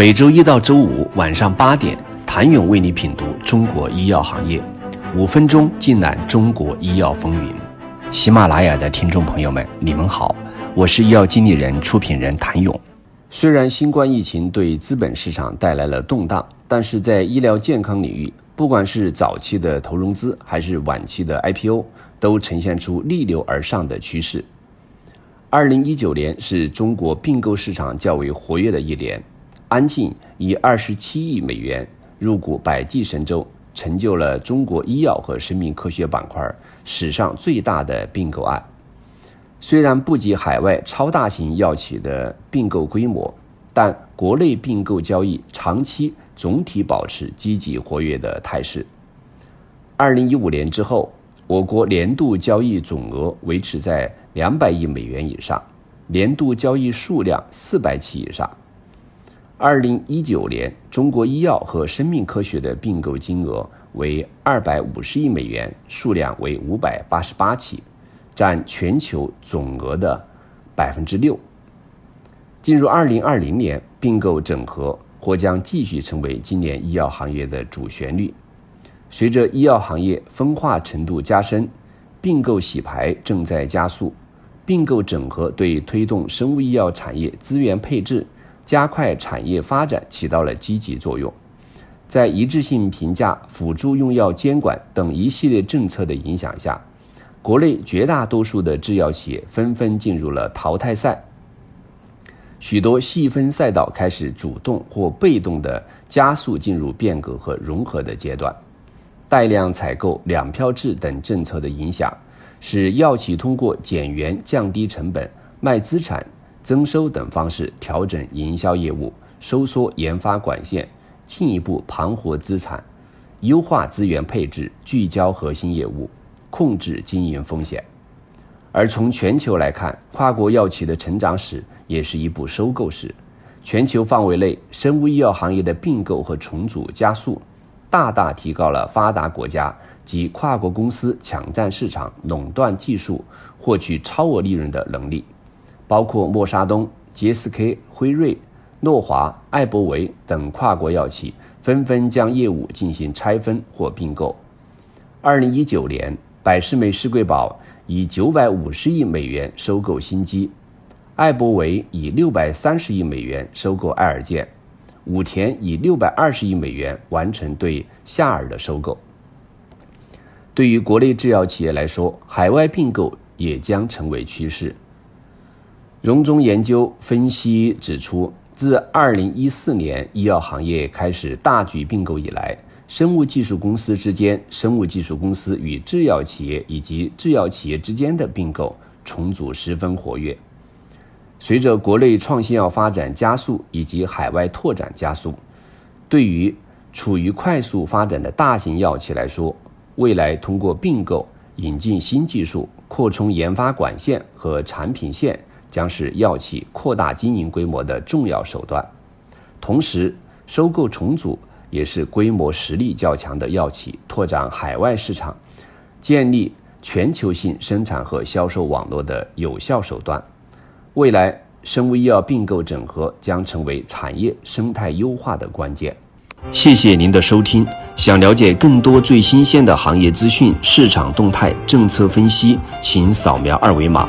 每周一到周五晚上八点，谭勇为你品读中国医药行业，五分钟尽览中国医药风云。喜马拉雅的听众朋友们，你们好，我是医药经理人、出品人谭勇。虽然新冠疫情对资本市场带来了动荡，但是在医疗健康领域，不管是早期的投融资，还是晚期的 IPO，都呈现出逆流而上的趋势。二零一九年是中国并购市场较为活跃的一年，安进以二十七亿美元入股百济神州，成就了中国医药和生命科学板块史上最大的并购案。虽然不及海外超大型药企的并购规模，但国内并购交易长期总体保持积极活跃的态势。二零一五年之后，我国年度交易总额维持在两百亿美元以上，年度交易数量四百起以上。二零一九年，中国医药和生命科学的并购金额为二百五十亿美元，数量为五百八十八起。占全球总额的百分之六。进入二零二零年，并购整合或将继续成为今年医药行业的主旋律。随着医药行业分化程度加深，并购洗牌正在加速。并购整合对推动生物医药产业资源配置、加快产业发展起到了积极作用。在一致性评价、辅助用药监管等一系列政策的影响下。国内绝大多数的制药企业纷纷进入了淘汰赛，许多细分赛道开始主动或被动的加速进入变革和融合的阶段。带量采购、两票制等政策的影响，使药企通过减员、降低成本、卖资产、增收等方式调整营销业务，收缩研发管线，进一步盘活资产，优化资源配置，聚焦核心业务。控制经营风险，而从全球来看，跨国药企的成长史也是一部收购史。全球范围内，生物医药行业的并购和重组加速，大大提高了发达国家及跨国公司抢占市场、垄断技术、获取超额利润的能力。包括默沙东、GSK、辉瑞、诺华、艾伯维等跨国药企纷纷将业务进行拆分或并购。二零一九年。百事美世贵宝以九百五十亿美元收购新基，艾伯维以六百三十亿美元收购爱尔健，武田以六百二十亿美元完成对夏尔的收购。对于国内制药企业来说，海外并购也将成为趋势。荣中研究分析指出，自二零一四年医药行业开始大举并购以来。生物技术公司之间、生物技术公司与制药企业以及制药企业之间的并购重组十分活跃。随着国内创新药发展加速以及海外拓展加速，对于处于快速发展的大型药企来说，未来通过并购引进新技术、扩充研发管线和产品线，将是药企扩大经营规模的重要手段。同时，收购重组。也是规模实力较强的药企拓展海外市场、建立全球性生产和销售网络的有效手段。未来，生物医药并购整合将成为产业生态优化的关键。谢谢您的收听。想了解更多最新鲜的行业资讯、市场动态、政策分析，请扫描二维码